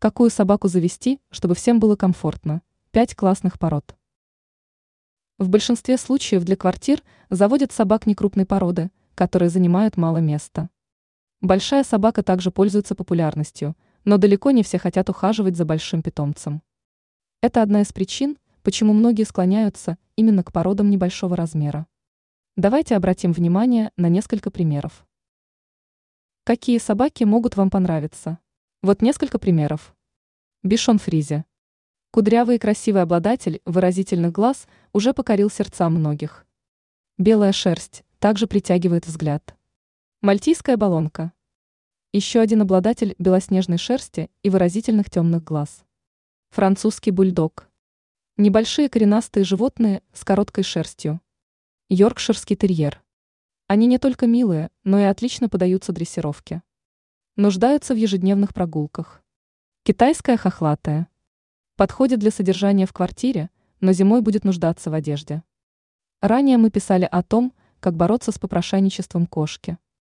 Какую собаку завести, чтобы всем было комфортно? Пять классных пород. В большинстве случаев для квартир заводят собак некрупной породы, которые занимают мало места. Большая собака также пользуется популярностью, но далеко не все хотят ухаживать за большим питомцем. Это одна из причин, почему многие склоняются именно к породам небольшого размера. Давайте обратим внимание на несколько примеров. Какие собаки могут вам понравиться? Вот несколько примеров. Бишон Фризе. Кудрявый и красивый обладатель выразительных глаз уже покорил сердца многих. Белая шерсть также притягивает взгляд. Мальтийская баллонка. Еще один обладатель белоснежной шерсти и выразительных темных глаз. Французский бульдог. Небольшие коренастые животные с короткой шерстью. Йоркширский терьер. Они не только милые, но и отлично подаются дрессировке. Нуждаются в ежедневных прогулках. Китайская хохлатая. Подходит для содержания в квартире, но зимой будет нуждаться в одежде. Ранее мы писали о том, как бороться с попрошайничеством кошки.